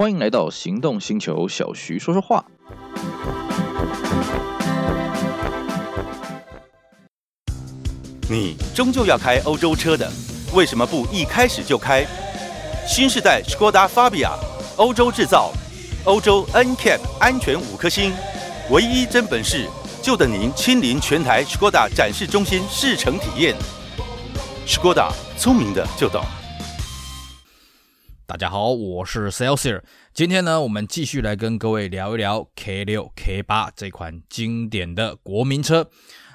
欢迎来到行动星球，小徐说说话。你终究要开欧洲车的，为什么不一开始就开新世代 Skoda Fabia？欧洲制造，欧洲 NCAP 安全五颗星，唯一真本事，就等您亲临全台 Skoda 展示中心试乘体验。Skoda，聪明的就懂。大家好，我是 Celsius。今天呢，我们继续来跟各位聊一聊 K6、K8 这款经典的国民车。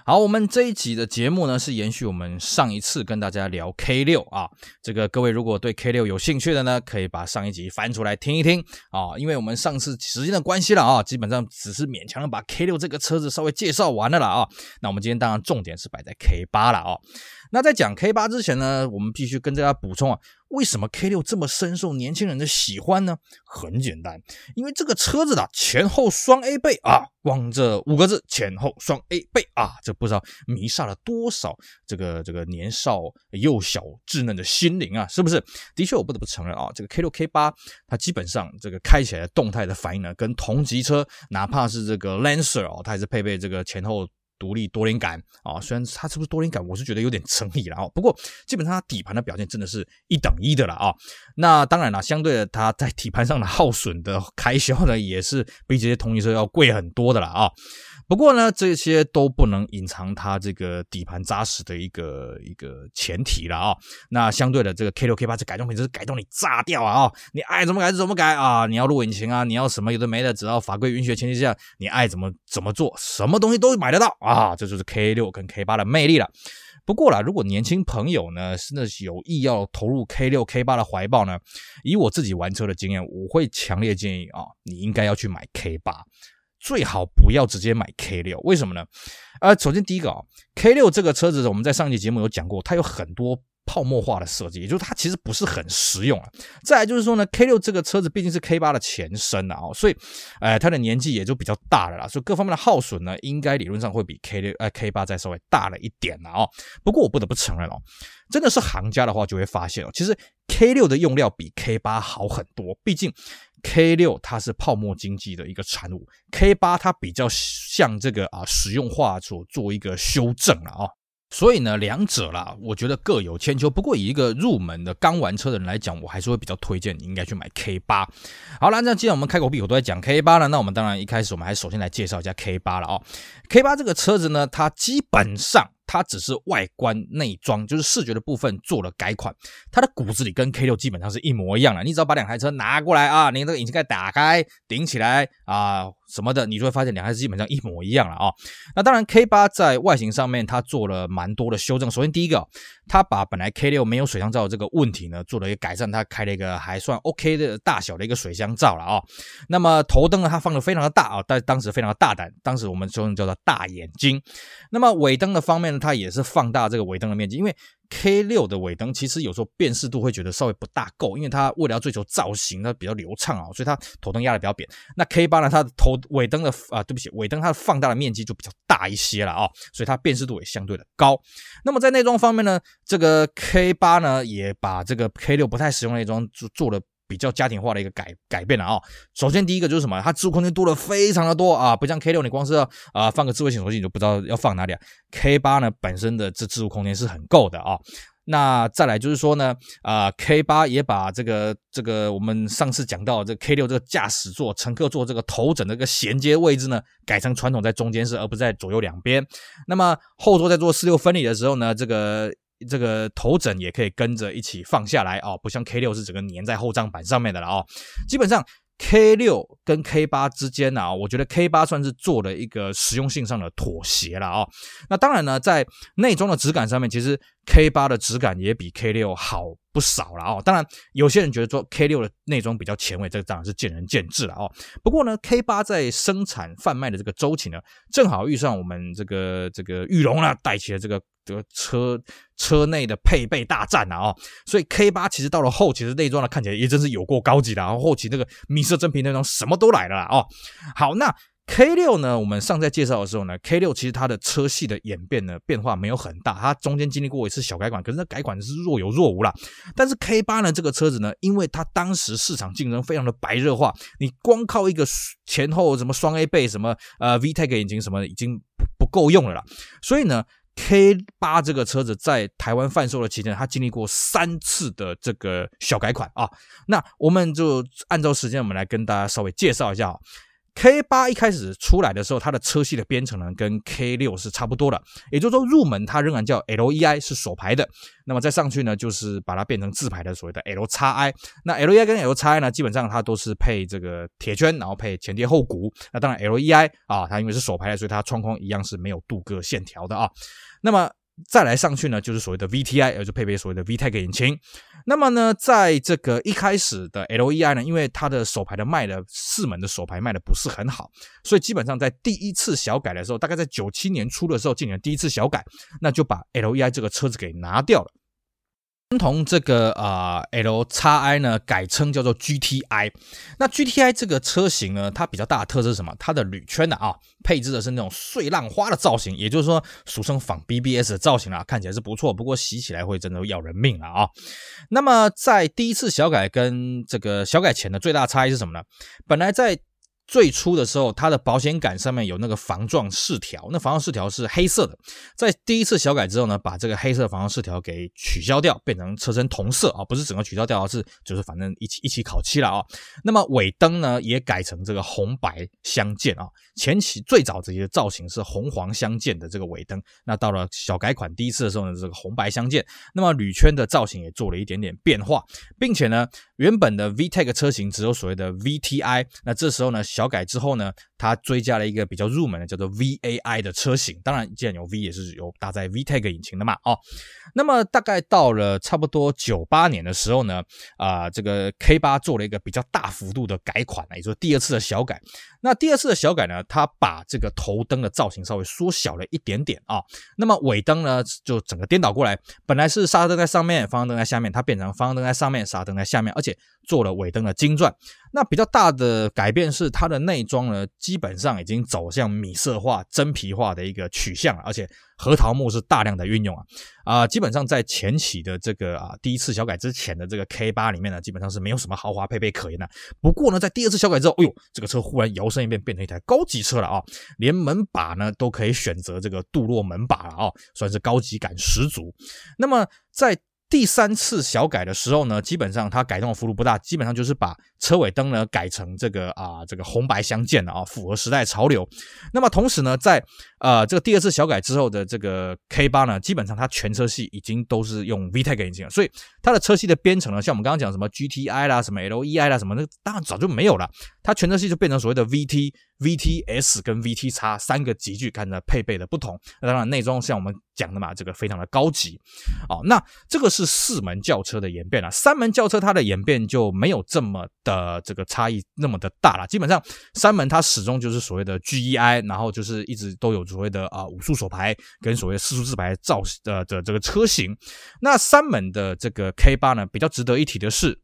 好，我们这一集的节目呢，是延续我们上一次跟大家聊 K6 啊。这个各位如果对 K6 有兴趣的呢，可以把上一集翻出来听一听啊。因为我们上次时间的关系了啊，基本上只是勉强的把 K6 这个车子稍微介绍完了啦啊。那我们今天当然重点是摆在 K8 了啊。那在讲 K8 之前呢，我们必须跟大家补充啊，为什么 K6 这么深受年轻人的喜欢呢？很简单，因为这个车子的前后双 A 背啊，光这五个字“前后双 A 背”啊，这不知道迷煞了多少这个这个年少幼小稚嫩的心灵啊，是不是？的确，我不得不承认啊，这个 K6、K8 它基本上这个开起来动态的反应呢，跟同级车哪怕是这个 Lancer 哦，它也是配备这个前后。独立多连杆啊，虽然它是不是多连杆，我是觉得有点争议了啊。不过基本上它底盘的表现真的是一等一的了啊。那当然了，相对的它在底盘上的耗损的开销呢，也是比这些同级车要贵很多的了啊。不过呢，这些都不能隐藏它这个底盘扎实的一个一个前提了啊。那相对的，这个 K6、K8 这改装品质改动你炸掉啊！你爱怎么改就怎么改啊！你要录引擎啊，你要什么有的没的，只要法规允许的前提下，你爱怎么怎么做，什么东西都买得到啊！这就是 K 六跟 K 八的魅力了。不过啦，如果年轻朋友呢，真的是有意要投入 K 六、K 八的怀抱呢，以我自己玩车的经验，我会强烈建议啊，你应该要去买 K 八。最好不要直接买 K 六为什么呢？呃，首先第一个啊，K 六这个车子，我们在上期节目有讲过，它有很多泡沫化的设计，也就是它其实不是很实用啊。再来就是说呢，K6 这个车子毕竟是 K8 的前身啊，所以，呃，它的年纪也就比较大了啦，所以各方面的耗损呢，应该理论上会比 K6 呃 K8 再稍微大了一点了啊。不过我不得不承认哦，真的是行家的话就会发现哦，其实 K6 的用料比 K8 好很多，毕竟。K 六它是泡沫经济的一个产物，K 八它比较像这个啊实用化所做一个修正了啊，所以呢两者啦，我觉得各有千秋。不过以一个入门的刚玩车的人来讲，我还是会比较推荐你应该去买 K 八。好啦，那既然我们开口闭口都在讲 K 八了，那我们当然一开始我们还首先来介绍一下 K 八了啊。K 八这个车子呢，它基本上。它只是外观内装，就是视觉的部分做了改款，它的骨子里跟 K6 基本上是一模一样的。你只要把两台车拿过来啊，你那个引擎盖打开顶起来啊什么的，你就会发现两台车基本上一模一样了啊。那当然 K8 在外形上面它做了蛮多的修正。首先第一个，它把本来 K6 没有水箱罩这个问题呢做了一个改善，它开了一个还算 OK 的大小的一个水箱罩了啊。那么头灯呢，它放的非常的大啊，但当时非常的大胆，当时我们说叫做大眼睛。那么尾灯的方面它也是放大这个尾灯的面积，因为 K6 的尾灯其实有时候辨识度会觉得稍微不大够，因为它为了要追求造型，它比较流畅啊，所以它头灯压的比较扁。那 K8 呢，它的头尾灯的啊，对不起，尾灯它的放大的面积就比较大一些了啊，所以它辨识度也相对的高。那么在内装方面呢，这个 K8 呢也把这个 K6 不太实用的内装做做了。比较家庭化的一个改改变了啊、首先第一个就是什么？它置物空间多了非常的多啊，不像 K 六，你光是啊、放个智慧型手机你就不知道要放哪里啊。K 八呢本身的这置物空间是很够的啊、那再来就是说呢，啊、K 八也把这个这个我们上次讲到这 K 六这个驾驶座、乘客座这个头枕的这个衔接位置呢，改成传统在中间式，而不在左右两边。那么后座在做四六分离的时候呢，这个。这个头枕也可以跟着一起放下来哦，不像 K 六是整个粘在后账板上面的了哦。基本上 K 六跟 K 八之间呢，我觉得 K 八算是做了一个实用性上的妥协了哦。那当然呢，在内装的质感上面，其实 K 八的质感也比 K 六好不少了哦，当然有些人觉得说 K 六的内装比较前卫，这个当然是见仁见智了哦。不过呢，K 八在生产贩卖的这个周期呢，正好遇上我们这个这个裕隆呢带起了这个这个车车内的配备大战啊，所以 K 八其实到了后期的内装呢，看起来也真是有过高级的，然后后期这个米色真皮内装什么都来了啦哦。好，那 K 六呢，我们上在介绍的时候呢，K 六其实它的车系的演变呢，变化没有很大，它中间经历过一次小改款，可是那改款是若有若无啦。但是 K 八呢，这个车子呢，因为它当时市场竞争非常的白热化，你光靠一个前后什么双 A 倍什么呃 VTEC 引擎什么已经不不够用了啦，所以呢，K 八这个车子在台湾贩售的期间，它经历过三次的这个小改款啊。那我们就按照时间，我们来跟大家稍微介绍一下啊。K 八一开始出来的时候，它的车系的编程呢跟 K 六是差不多的，也就是说入门它仍然叫 LEI 是手排的，那么再上去呢就是把它变成自排的所谓的 LXI。那 LEI 跟 LXI 呢基本上它都是配这个铁圈，然后配前碟后鼓。那当然 LEI 啊，它因为是手排的，所以它窗框一样是没有镀铬线条的啊。那么再来上去呢，就是所谓的 VTI，也就配备所谓的 VTEC 引擎。那么呢，在这个一开始的 LEI 呢，因为它的手牌的卖的四门的手牌卖的不是很好，所以基本上在第一次小改的时候，大概在九七年初的时候进行第一次小改，那就把 LEI 这个车子给拿掉了。同这个啊、LXI 呢改称叫做 GTI，那 GTI 这个车型呢，它比较大的特色是什么？它的铝圈的啊，配置的是那种碎浪花的造型，也就是说俗称仿 BBS 的造型啊，看起来是不错，不过洗起来会真的要人命了啊。那么在第一次小改跟这个小改前的最大差异是什么呢？本来在最初的时候，它的保险杆上面有那个防撞饰条，那防撞饰条是黑色的。在第一次小改之后呢，把这个黑色防撞饰条给取消掉，变成车身同色啊，不是整个取消掉，而是就是反正一起一起烤漆了啊。那么尾灯呢，也改成这个红白相间啊。前期最早这些造型是红黄相间的这个尾灯，那到了小改款第一次的时候呢，这个红白相间。那么铝圈的造型也做了一点点变化，并且呢，原本的 VTEC 车型只有所谓的 VTI，那这时候呢。小改之后呢，它追加了一个比较入门的，叫做 VAI 的车型。当然，既然有 V，也是有搭载 VTEC 引擎的嘛。哦，那么大概到了差不多九八年的时候呢，啊、这个 K 八做了一个比较大幅度的改款，也就是第二次的小改。那第二次的小改呢，它把这个头灯的造型稍微缩小了一点点啊。那么尾灯呢，就整个颠倒过来，本来是刹车灯在上面，方向灯在下面，它变成方向灯在上面，刹车灯在下面，而且做了尾灯的金钻。那比较大的改变是，它的内装呢，基本上已经走向米色化、真皮化的一个取向了，而且核桃木是大量的运用啊啊、基本上在前期的这个啊第一次小改之前的这个 K 八里面呢，基本上是没有什么豪华配备可言的。不过呢，在第二次小改之后，哎呦，这个车忽然摇身一变，变成一台高级车了啊，连门把呢都可以选择这个镀铬门把了啊，算是高级感十足。那么在第三次小改的时候呢，基本上它改动的幅度不大，基本上就是把车尾灯呢改成这个啊、这个红白相间的啊，符合时代潮流。那么同时呢，在呃这个第二次小改之后的这个 K 八呢，基本上它全车系已经都是用 VTEC 引擎了，所以它的车系的编程呢，像我们刚刚讲什么 GTI 啦、什么 LEI 啦、什么那当然早就没有了，它全车系就变成所谓的 VT。VTS 跟 VTX 三个级距，看着配备的不同，那当然内装像我们讲的嘛，这个非常的高级，哦，那这个是四门轿车的演变啊，三门轿车它的演变就没有这么的这个差异那么的大了，基本上三门它始终就是所谓的 GEI，然后就是一直都有所谓的啊五速手排跟所谓四速自排造的的这个车型，那三门的这个 K 八呢，比较值得一提的是。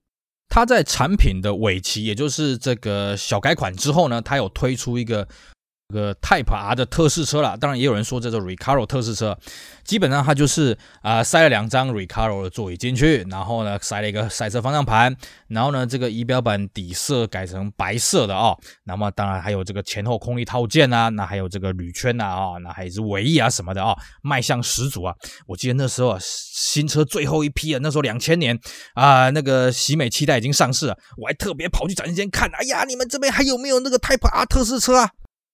它在产品的尾期，也就是这个小改款之后呢，它有推出一个。个 Type R 的特试车啦，当然也有人说这是 Recaro 特试车，基本上它就是啊、塞了两张 Recaro 的座椅进去，然后呢塞了一个赛车方向盘，然后呢这个仪表板底色改成白色的哦，那么当然还有这个前后空力套件啊，那还有这个铝圈呐啊，那还有是尾翼啊什么的啊、哦，卖相十足啊！我记得那时候啊新车最后一批啊，那时候两千年啊那个喜美七代已经上市了，我还特别跑去展厅间看，哎呀你们这边还有没有那个 Type R 特试车啊？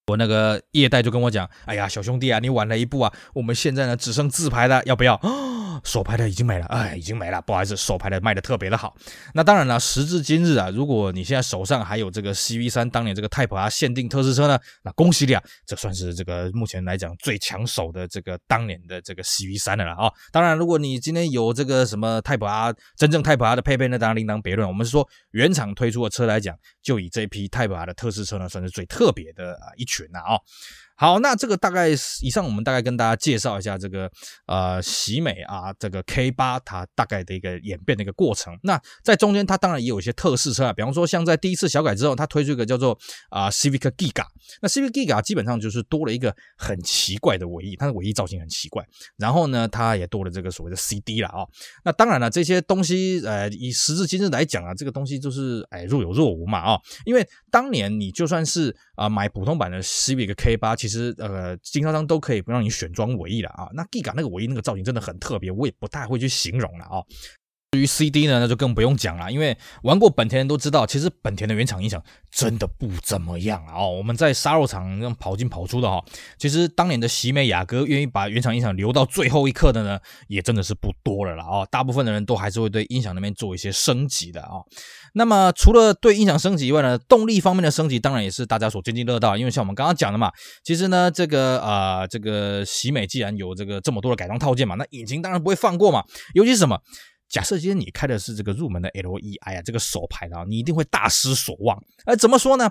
我那个业代就跟我讲，哎呀，小兄弟啊，你晚了一步啊，我们现在呢只剩自拍了，要不要？手排的已经没了，哎，已经没了，不好意思，手排的卖的特别的好。那当然了，时至今日啊，如果你现在手上还有这个 CV3 当年这个 Type R 限定特试车呢，那恭喜你啊，这算是这个目前来讲最抢手的这个当年的这个 CV3 的了啊。当然，如果你今天有这个什么 Type R 真正 Type R 的配备，那当然另当别论。我们是说原厂推出的车来讲，就以这批 Type R 的特试车呢，算是最特别的啊一群了啊。好，那这个大概是以上，我们大概跟大家介绍一下这个呃喜美啊，这个 K 八它大概的一个演变的一个过程。那在中间，它当然也有一些特试车啊，比方说像在第一次小改之后，它推出一个叫做啊、Civic Giga。那 Civic Giga 基本上就是多了一个很奇怪的尾翼，它的尾翼造型很奇怪。然后呢，它也多了这个所谓的 CD 了啊、哦。那当然了，这些东西呃以时至今日来讲啊，这个东西就是哎若有若无嘛啊、哦。因为当年你就算是啊、买普通版的 Civic K 八，其其实呃，经销商都可以不让你选装尾翼的啊。那 G 港那个尾翼那个造型真的很特别，我也不太会去形容了啊。于 CD 呢，那就更不用讲了，因为玩过本田人都知道，其实本田的原厂音响真的不怎么样啊。哦，我们在杀肉场那跑进跑出的哈，其实当年的喜美雅阁愿意把原厂音响留到最后一刻的呢，也真的是不多了啦。哦，大部分的人都还是会对音响那边做一些升级的啊。那么除了对音响升级以外呢，动力方面的升级当然也是大家所津津乐道，因为像我们刚刚讲的嘛，其实呢，这个啊、呃，这个喜美既然有这个这么多的改装套件嘛，那引擎当然不会放过嘛，尤其是什么？假设今天你开的是这个入门的 LEI 啊，这个手排的啊，你一定会大失所望。呃，怎么说呢？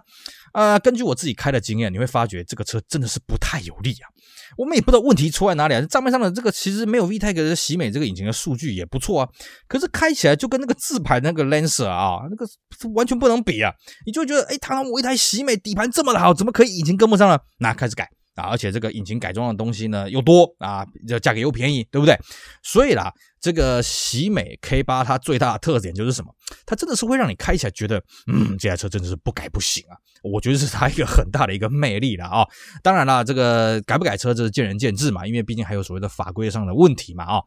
呃，根据我自己开的经验，你会发觉这个车真的是不太有力啊。我们也不知道问题出在哪里啊。账面上的这个其实没有 VTEC 的喜美这个引擎的数据也不错啊，可是开起来就跟那个自排那个 Lancer 啊，那个完全不能比啊。你就觉得，哎，堂堂我一台喜美底盘这么的好，怎么可以引擎跟不上了？那开始改。啊，而且这个引擎改装的东西呢又多啊，这价格又便宜，对不对？所以啦，这个喜美 K 八它最大的特点就是什么？它真的是会让你开起来觉得，嗯，这台车真的是不改不行啊！我觉得是它一个很大的一个魅力了啊。当然啦，这个改不改车这是见仁见智嘛，因为毕竟还有所谓的法规上的问题嘛啊。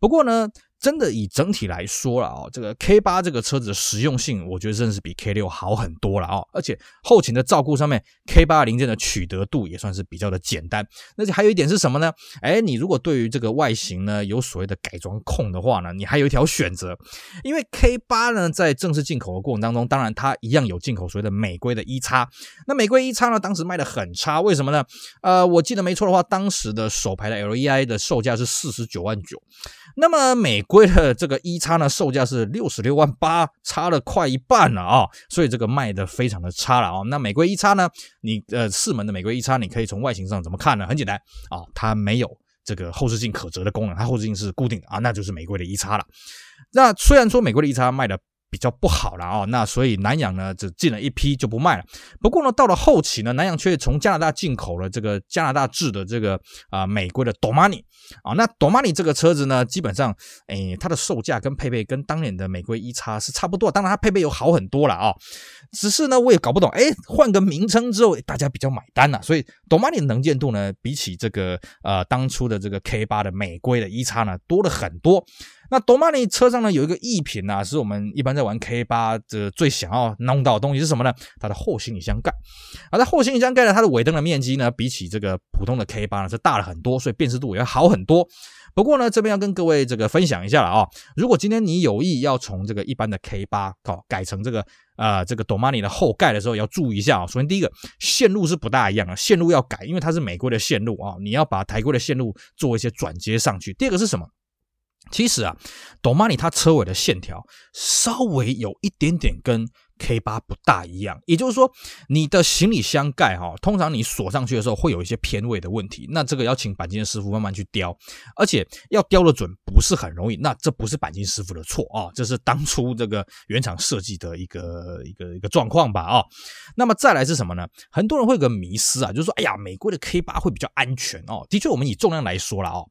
不过呢。真的以整体来说了啊，这个 K 八这个车子的实用性，我觉得真的是比 K 六好很多了啊！而且后勤的照顾上面，K 八零件的取得度也算是比较的简单。那还有一点是什么呢？哎，你如果对于这个外形呢有所谓的改装控的话呢，你还有一条选择，因为 K 八呢在正式进口的过程当中，当然它一样有进口所谓的美规的一叉。那美规一叉呢，当时卖的很差，为什么呢？呃，我记得没错的话，当时的首排的 LEI 的售价是四十九万九。那么美贵的这个一叉呢，售价是六十六万八，差了快一半了啊，所以这个卖的非常的差了啊。那美规一叉呢，你呃四门的美规一叉，你可以从外形上怎么看呢？很简单啊，它没有这个后视镜可折的功能，它后视镜是固定的啊，那就是美规的一叉了。那虽然说美规的一叉卖的。比较不好了啊，那所以南洋呢只进了一批就不卖了。不过呢，到了后期呢，南洋却从加拿大进口了这个加拿大制的这个啊、美国的 Domani 啊。那 Domani 这个车子呢，基本上诶它的售价跟配备跟当年的美国一叉是差不多，当然它配备有好很多了啊。只是呢，我也搞不懂，诶换个名称之后大家比较买单呐、啊。所以 Domani 能见度呢，比起这个呃当初的这个 K 八的美规的 E 叉呢，多了很多。那 Domani 车上呢有一个异品啊，是我们一般在玩 K 八的最想要弄到的东西是什么呢？它的后行李箱盖。而在后行李箱盖呢，它的尾灯的面积呢，比起这个普通的 K 八呢是大了很多，所以辨识度也要好很多。不过呢，这边要跟各位这个分享一下了啊，如果今天你有意要从这个一般的 K 八搞改成这个呃这个 Domani 的后盖的时候，要注意一下啊。首先第一个线路是不大一样的，线路要改，因为它是美规的线路啊，你要把台规的线路做一些转接上去。第二个是什么？其实啊，Domani 它车尾的线条稍微有一点点跟 K 八不大一样，也就是说，你的行李箱盖哈，通常你锁上去的时候会有一些偏位的问题，那这个要请钣金师傅慢慢去雕，而且要雕得准不是很容易，那这不是钣金师傅的错啊，这是当初这个原厂设计的一个一个一个状况吧啊。那么再来是什么呢？很多人会有个迷失啊，就是说，哎呀，美国的 K 八会比较安全哦。的确，我们以重量来说了哦，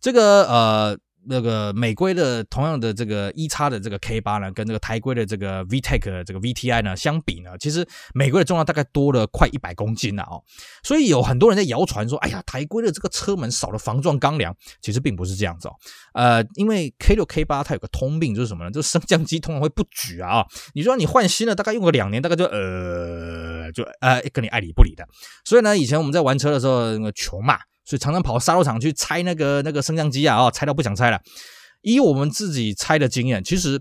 这个呃。那个美规的同样的这个 E 叉的这个 K 八呢，跟这个台规的这个 VTEC 这个 VTI 呢相比呢，其实美规的重量大概多了快一百公斤了哦。所以有很多人在谣传说，哎呀，台规的这个车门少了防撞钢梁，其实并不是这样子哦。呃，因为 K 六 K 八它有个通病就是什么呢？就是升降机通常会不举啊。你说你换新的，大概用个两年，大概就呃就呃跟你爱理不理的。所以呢，以前我们在玩车的时候，那个穷嘛。所以常常跑杀肉场去拆那个那个升降机啊，哦，拆到不想拆了。以我们自己拆的经验，其实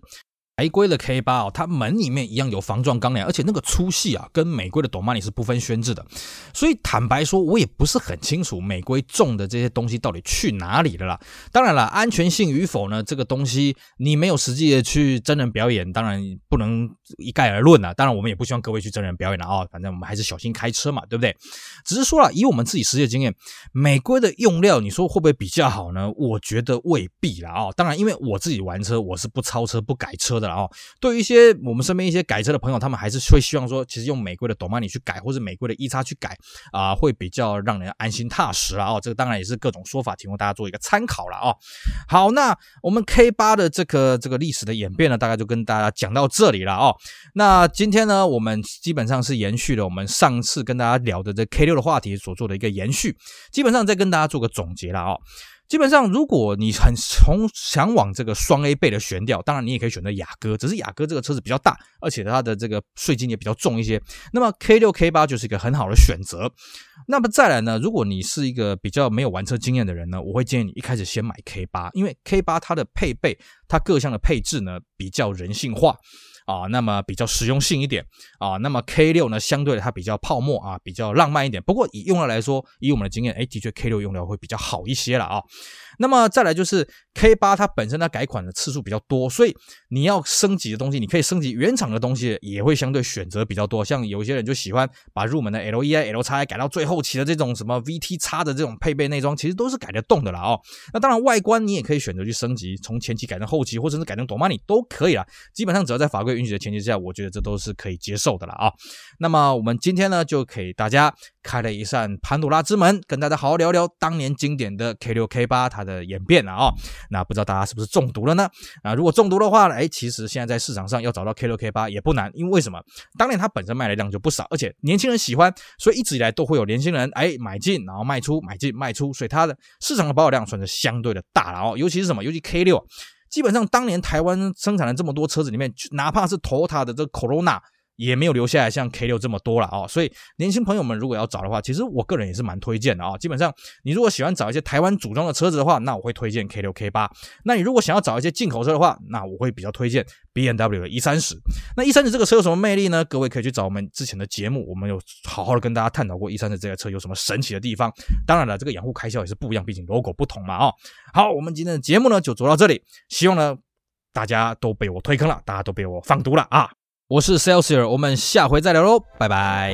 台规的 K 八哦，它门里面一样有防撞钢梁，而且那个粗细啊，跟美规的 Domani 是不分轩制的。所以坦白说，我也不是很清楚美规种的这些东西到底去哪里了啦。当然了，安全性与否呢，这个东西你没有实际的去真人表演，当然不能一概而论了。当然，我们也不希望各位去真人表演了啊。反正我们还是小心开车嘛，对不对？只是说了，以我们自己实际的经验，美规的用料，你说会不会比较好呢？我觉得未必啦啊。当然，因为我自己玩车，我是不超车、不改车的。哦，对于一些我们身边一些改车的朋友，他们还是会希望说，其实用美规的 Domani 去改，或者美规的 EX 去改啊，会比较让人安心踏实啊。哦，这个当然也是各种说法，提供大家做一个参考了啊。好，那我们 K 八的这个这个历史的演变呢，大概就跟大家讲到这里了哦。那今天呢，我们基本上是延续了我们上次跟大家聊的这 K 六的话题所做的一个延续，基本上再跟大家做个总结了哦。基本上，如果你很从想往这个双 A 倍的悬吊，当然你也可以选择雅阁，只是雅阁这个车子比较大，而且它的这个税金也比较重一些。那么 K 六 K 八就是一个很好的选择。那么再来呢，如果你是一个比较没有玩车经验的人呢，我会建议你一开始先买 K 八，因为 K 八它的配备，它各项的配置呢比较人性化。啊，那么比较实用性一点啊，那么 K 六呢，相对的它比较泡沫啊，比较浪漫一点。不过以用料来说，以我们的经验，哎，的确 K 六用料会比较好一些了啊。那么再来就是 K 八，它本身它改款的次数比较多，所以你要升级的东西，你可以升级原厂的东西，也会相对选择比较多。像有些人就喜欢把入门的 LEI、LXi 改到最后期的这种什么 VTX 的这种配备内装，其实都是改得动的了哦。那当然外观你也可以选择去升级，从前期改成后期，或者是改成 Domani 都可以了。基本上只要在法规允许的前提之下，我觉得这都是可以接受的了啊。那么我们今天呢，就给大家开了一扇潘多拉之门，跟大家好好聊聊当年经典的 K 六 K 八它的演变了啊、那不知道大家是不是中毒了呢？啊，如果中毒的话呢，哎，其实现在在市场上要找到 K 六 K 八也不难，因为为什么？当年它本身卖的量就不少，而且年轻人喜欢，所以一直以来都会有年轻人哎买进，然后卖出，买进卖出，所以它的市场的保有量算是相对的大了哦。尤其是什么？尤其 K 六，基本上当年台湾生产了这么多车子里面，哪怕是 Toyota 的这个 Corona。也没有留下来像 K 六这么多了啊，所以年轻朋友们如果要找的话，其实我个人也是蛮推荐的啊。基本上，你如果喜欢找一些台湾组装的车子的话，那我会推荐 K 六 K 八。那你如果想要找一些进口车的话，那我会比较推荐 BMW 的 E 三十。那 E 三十这个车有什么魅力呢？各位可以去找我们之前的节目，我们有好好的跟大家探讨过 E 三十这台车有什么神奇的地方。当然了，这个养护开销也是不一样，毕竟 logo 不同嘛啊。好，我们今天的节目呢就做到这里，希望呢大家都被我推坑了，大家都被我放毒了啊。我是 Celsius，我们下回再聊喽，拜拜。